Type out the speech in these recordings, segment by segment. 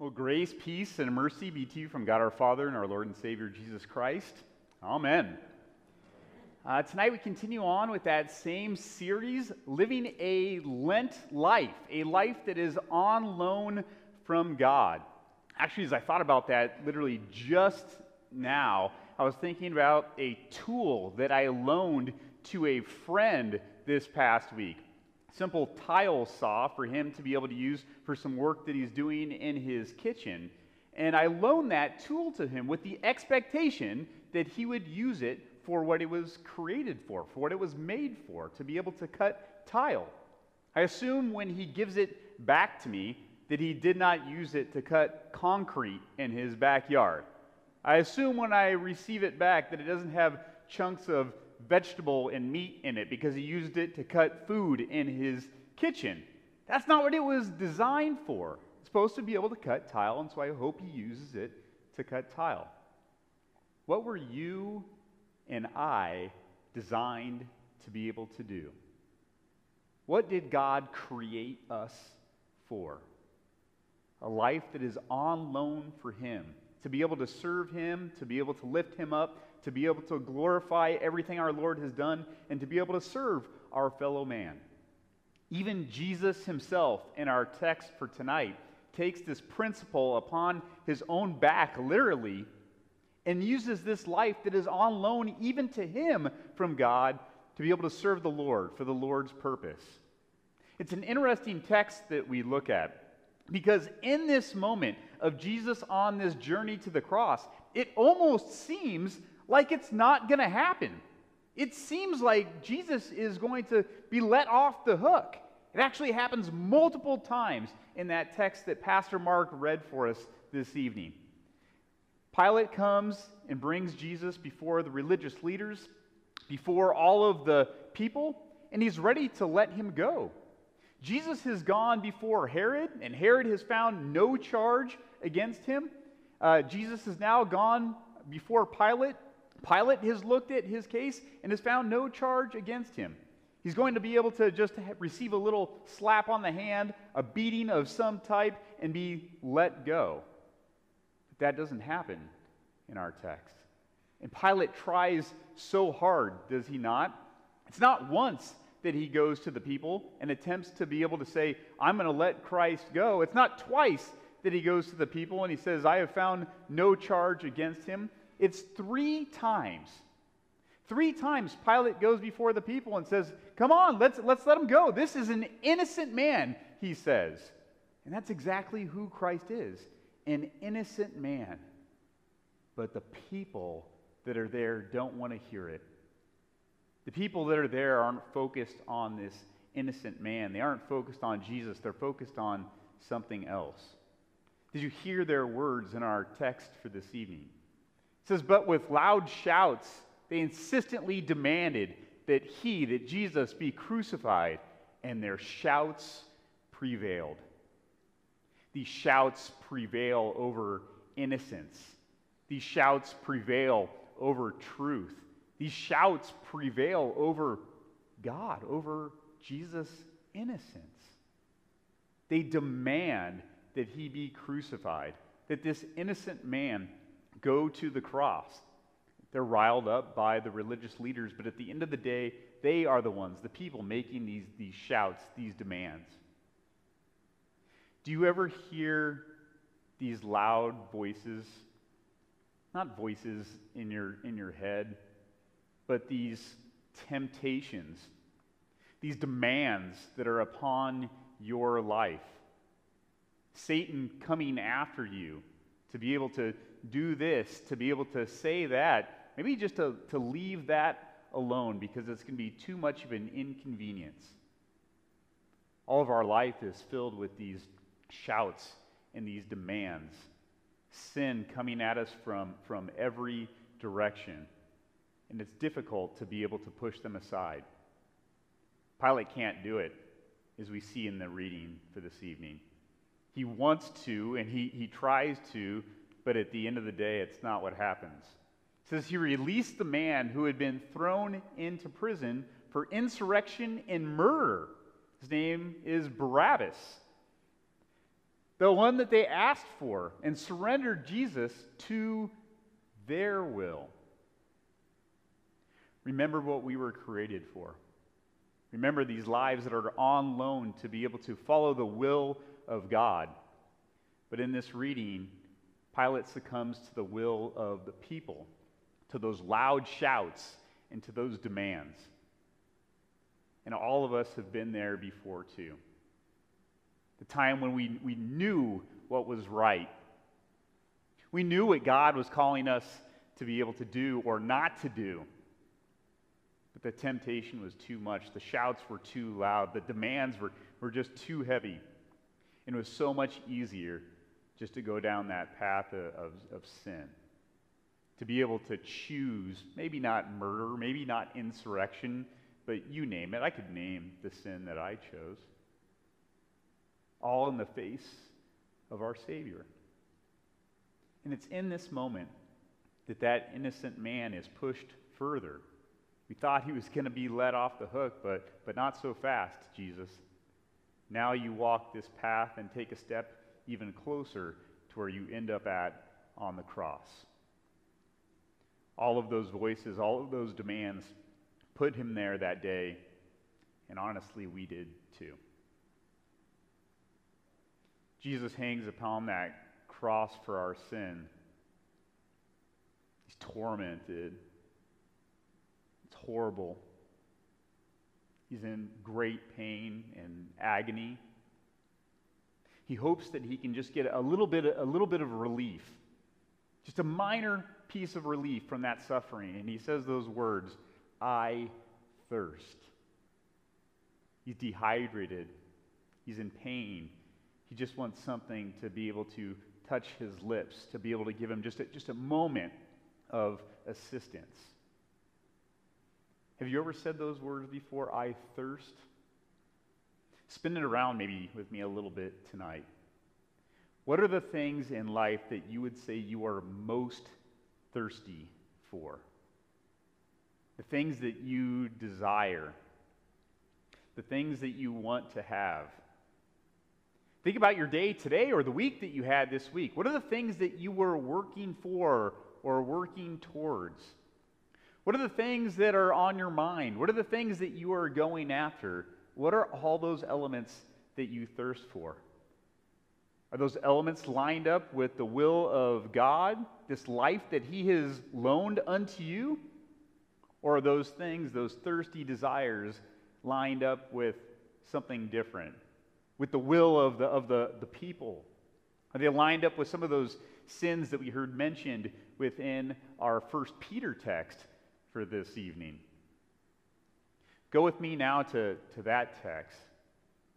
Well, grace, peace, and mercy be to you from God our Father and our Lord and Savior Jesus Christ. Amen. Uh, tonight we continue on with that same series, Living a Lent Life, a life that is on loan from God. Actually, as I thought about that literally just now, I was thinking about a tool that I loaned to a friend this past week simple tile saw for him to be able to use for some work that he's doing in his kitchen. And I loaned that tool to him with the expectation that he would use it for what it was created for, for what it was made for, to be able to cut tile. I assume when he gives it back to me that he did not use it to cut concrete in his backyard. I assume when I receive it back that it doesn't have chunks of vegetable and meat in it because he used it to cut food in his kitchen. That's not what it was designed for. It's supposed to be able to cut tile, and so I hope he uses it to cut tile. What were you and I designed to be able to do? What did God create us for? A life that is on loan for Him, to be able to serve Him, to be able to lift Him up, to be able to glorify everything our Lord has done, and to be able to serve our fellow man. Even Jesus himself, in our text for tonight, takes this principle upon his own back, literally, and uses this life that is on loan even to him from God to be able to serve the Lord for the Lord's purpose. It's an interesting text that we look at because in this moment of Jesus on this journey to the cross, it almost seems like it's not going to happen. It seems like Jesus is going to be let off the hook. It actually happens multiple times in that text that Pastor Mark read for us this evening. Pilate comes and brings Jesus before the religious leaders, before all of the people, and he's ready to let him go. Jesus has gone before Herod, and Herod has found no charge against him. Uh, Jesus has now gone before Pilate, Pilate has looked at his case and has found no charge against him. He's going to be able to just receive a little slap on the hand, a beating of some type, and be let go. But that doesn't happen in our text. And Pilate tries so hard, does he not? It's not once that he goes to the people and attempts to be able to say, I'm going to let Christ go. It's not twice that he goes to the people and he says, I have found no charge against him. It's three times. Three times Pilate goes before the people and says, Come on, let's, let's let him go. This is an innocent man, he says. And that's exactly who Christ is an innocent man. But the people that are there don't want to hear it. The people that are there aren't focused on this innocent man, they aren't focused on Jesus, they're focused on something else. Did you hear their words in our text for this evening? Says, But with loud shouts, they insistently demanded that he, that Jesus, be crucified, and their shouts prevailed. These shouts prevail over innocence. These shouts prevail over truth. These shouts prevail over God, over Jesus' innocence. They demand that he be crucified, that this innocent man go to the cross. They're riled up by the religious leaders, but at the end of the day, they are the ones, the people, making these, these shouts, these demands. Do you ever hear these loud voices? Not voices in your, in your head, but these temptations, these demands that are upon your life. Satan coming after you to be able to do this, to be able to say that, maybe just to, to leave that alone because it's going to be too much of an inconvenience. All of our life is filled with these shouts and these demands, sin coming at us from, from every direction. And it's difficult to be able to push them aside. Pilate can't do it, as we see in the reading for this evening. He wants to, and he, he tries to, but at the end of the day, it's not what happens. It says he released the man who had been thrown into prison for insurrection and murder. His name is Barabbas. the one that they asked for, and surrendered Jesus to their will. Remember what we were created for. Remember these lives that are on loan to be able to follow the will of God. But in this reading, Pilate succumbs to the will of the people, to those loud shouts, and to those demands. And all of us have been there before, too. The time when we, we knew what was right. We knew what God was calling us to be able to do or not to do. But the temptation was too much. The shouts were too loud. The demands were, were just too heavy. And it was so much easier just to go down that path of, of, sin. To be able to choose, maybe not murder, maybe not insurrection, but you name it. I could name the sin that I chose. All in the face of our Savior. And it's in this moment that that innocent man is pushed further. We thought he was going to be let off the hook, but, but not so fast, Jesus. Now you walk this path and take a step even closer to where you end up at on the cross. All of those voices, all of those demands put him there that day, and honestly, we did too. Jesus hangs upon that cross for our sin. He's tormented. It's horrible. He's in great pain and agony. He hopes that he can just get a little bit, a little bit of relief, just a minor piece of relief from that suffering. And he says those words I thirst. He's dehydrated, he's in pain. He just wants something to be able to touch his lips, to be able to give him just a, just a moment of assistance. Have you ever said those words before? I thirst. Spin it around maybe with me a little bit tonight. What are the things in life that you would say you are most thirsty for? The things that you desire, the things that you want to have. Think about your day today or the week that you had this week. What are the things that you were working for or working towards? What are the things that are on your mind? What are the things that you are going after? What are all those elements that you thirst for? Are those elements lined up with the will of God, this life that He has loaned unto you? Or are those things, those thirsty desires, lined up with something different? With the will of the, of the, the people? Are they lined up with some of those sins that we heard mentioned within our first Peter text for this evening. Go with me now to, to that text.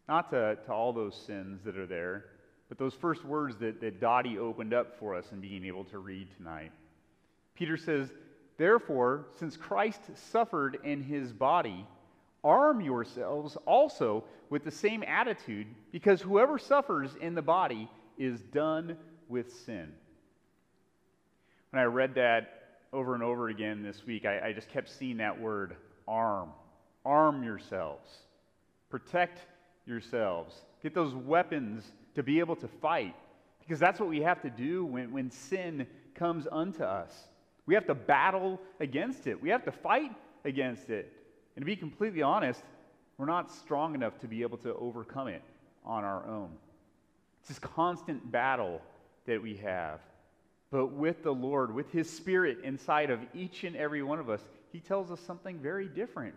Not to, to all those sins that are there, but those first words that, that Dottie opened up for us in being able to read tonight. Peter says, Therefore, since Christ suffered in his body, arm yourselves also with the same attitude, because whoever suffers in the body is done with sin. When I read that over and over again this week, I, I just kept seeing that word arm. Arm yourselves. Protect yourselves. Get those weapons to be able to fight. Because that's what we have to do when, when sin comes unto us. We have to battle against it, we have to fight against it. And to be completely honest, we're not strong enough to be able to overcome it on our own. It's this constant battle that we have. But with the Lord, with His Spirit inside of each and every one of us, He tells us something very different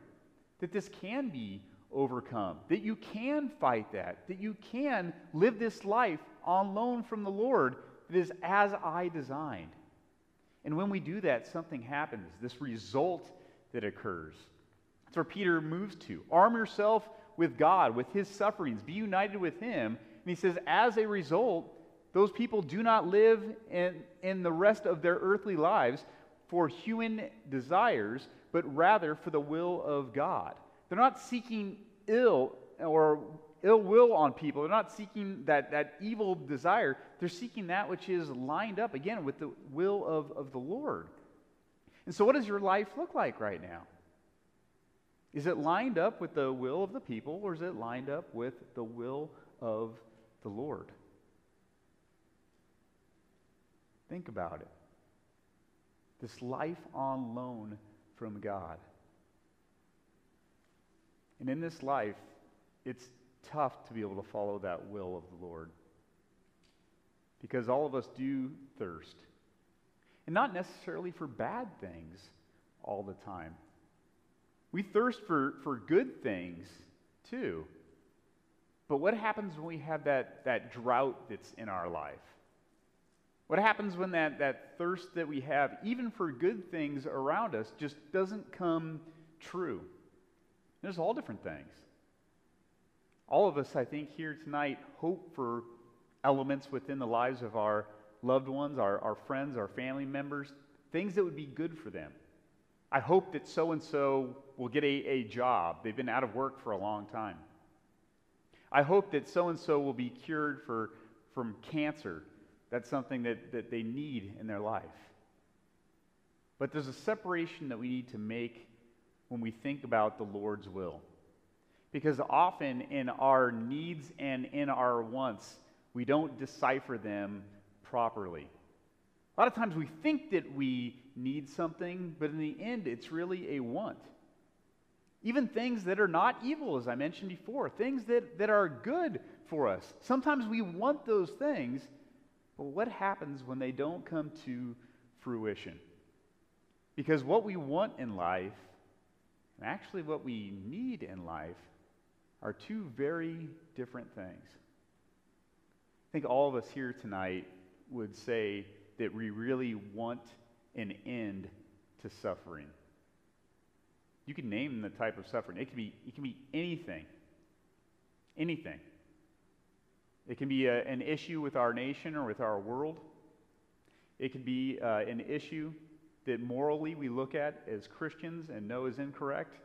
that this can be overcome, that you can fight that, that you can live this life on loan from the Lord that is as I designed. And when we do that, something happens, this result that occurs. That's where Peter moves to. Arm yourself with God, with his sufferings, be united with him. And he says, as a result, those people do not live in, in the rest of their earthly lives for human desires, but rather for the will of God. They're not seeking ill or ill will on people. They're not seeking that, that evil desire. They're seeking that which is lined up, again, with the will of, of the Lord. And so, what does your life look like right now? Is it lined up with the will of the people, or is it lined up with the will of the Lord? Think about it. This life on loan from God. And in this life, it's tough to be able to follow that will of the Lord. Because all of us do thirst. And not necessarily for bad things all the time. We thirst for, for good things too. But what happens when we have that, that drought that's in our life? What happens when that, that thirst that we have, even for good things around us, just doesn't come true? There's all different things. All of us, I think, here tonight hope for elements within the lives of our loved ones, our, our friends, our family members, things that would be good for them. I hope that so and so will get a, a job. They've been out of work for a long time. I hope that so and so will be cured for, from cancer. That's something that, that they need in their life. But there's a separation that we need to make when we think about the Lord's will. Because often in our needs and in our wants, we don't decipher them properly. A lot of times we think that we need something, but in the end, it's really a want. Even things that are not evil, as I mentioned before, things that, that are good for us. Sometimes we want those things, but what happens when they don't come to fruition? Because what we want in life, and actually what we need in life, are two very different things. I think all of us here tonight would say that we really want an end to suffering. You can name the type of suffering. It can be, it can be anything. Anything. It can be a, an issue with our nation or with our world. It could be uh, an issue that morally we look at as Christians and know is incorrect.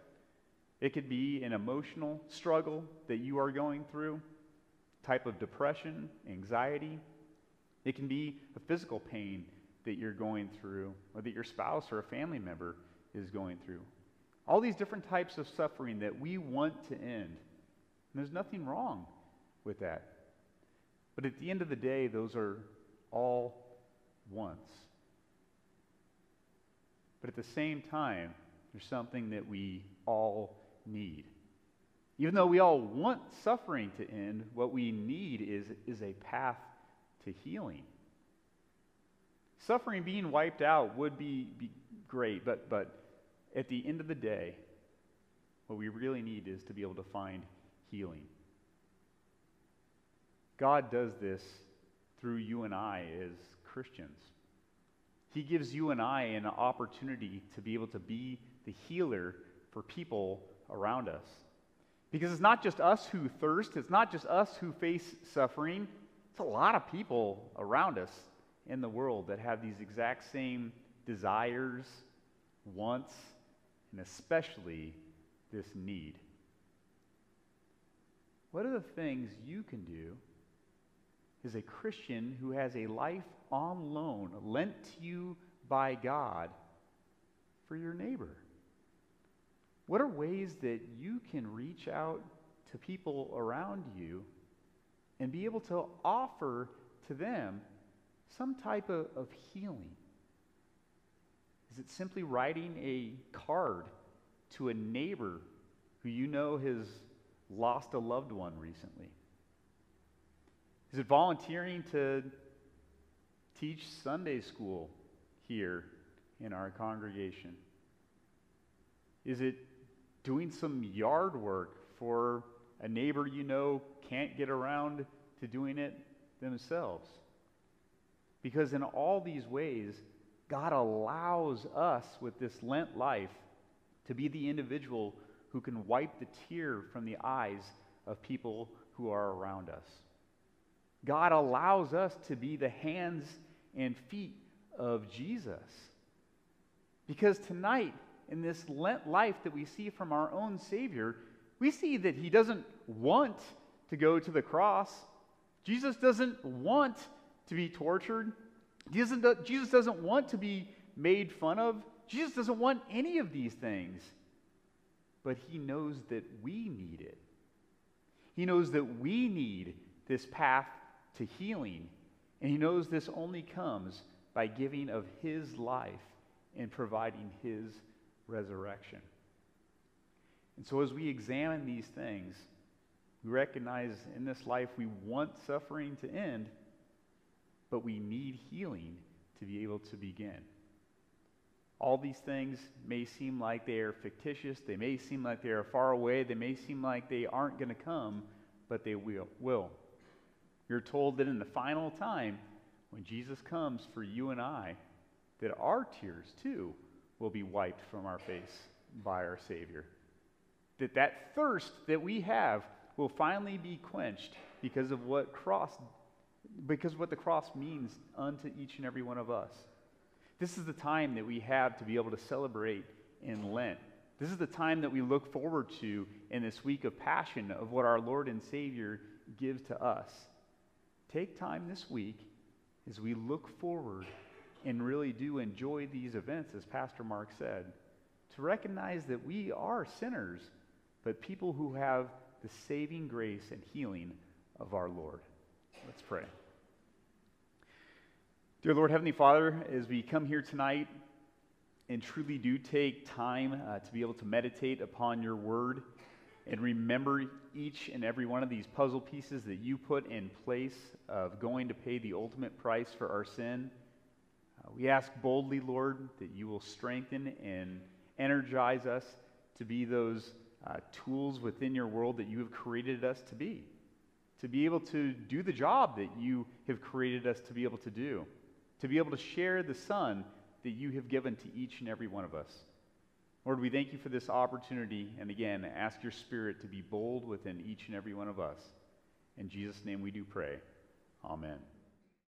It could be an emotional struggle that you are going through, type of depression, anxiety. It can be a physical pain that you're going through, or that your spouse or a family member is going through. All these different types of suffering that we want to end. And there's nothing wrong with that. But at the end of the day, those are all wants. But at the same time, there's something that we all need. Even though we all want suffering to end, what we need is, is a path to healing. Suffering being wiped out would be, be great, but, but at the end of the day, what we really need is to be able to find healing. God does this through you and I as Christians. He gives you and I an opportunity to be able to be the healer for people around us. Because it's not just us who thirst, it's not just us who face suffering, it's a lot of people around us in the world that have these exact same desires, wants, and especially this need. What are the things you can do as a Christian who has a life on loan lent to you by God for your neighbor? What are ways that you can reach out to people around you and be able to offer to them some type of, of healing? Is it simply writing a card to a neighbor who you know has lost a loved one recently? Is it volunteering to teach Sunday school here in our congregation? Is it doing some yard work for a neighbor you know can't get around to doing it themselves? Because in all these ways, God allows us with this Lent life to be the individual who can wipe the tear from the eyes of people who are around us. God allows us to be the hands and feet of Jesus. Because tonight, in this Lent life that we see from our own Savior, we see that He doesn't want to go to the cross. Jesus doesn't want to be tortured. Jesus doesn't want to be made fun of. Jesus doesn't want any of these things. But he knows that we need it. He knows that we need this path to healing. And he knows this only comes by giving of his life and providing his resurrection. And so, as we examine these things, we recognize in this life we want suffering to end, but we need healing to be able to begin. All these things may seem like they are fictitious, they may seem like they are far away, they may seem like they aren't going to come, but they will. will. You're told that in the final time, when Jesus comes for you and I, that our tears too will be wiped from our face by our Savior. That that thirst that we have will finally be quenched because of what cross because what the cross means unto each and every one of us. This is the time that we have to be able to celebrate in Lent. This is the time that we look forward to in this week of passion of what our Lord and Savior gives to us. Take time this week as we look forward and really do enjoy these events, as Pastor Mark said, to recognize that we are sinners, but people who have the saving grace and healing of our Lord. Let's pray. Dear Lord, Heavenly Father, as we come here tonight and truly do take time uh, to be able to meditate upon your word and remember each and every one of these puzzle pieces that you put in place of going to pay the ultimate price for our sin, uh, we ask boldly, Lord, that you will strengthen and energize us to be those uh, tools within your world that you have created us to be, to be able to do the job that you have created us to be able to do, to be able to share the Son that you have given to each and every one of us. Lord, we thank you for this opportunity, and again, ask your Spirit to be bold within each and every one of us. In Jesus' name we do pray. Amen.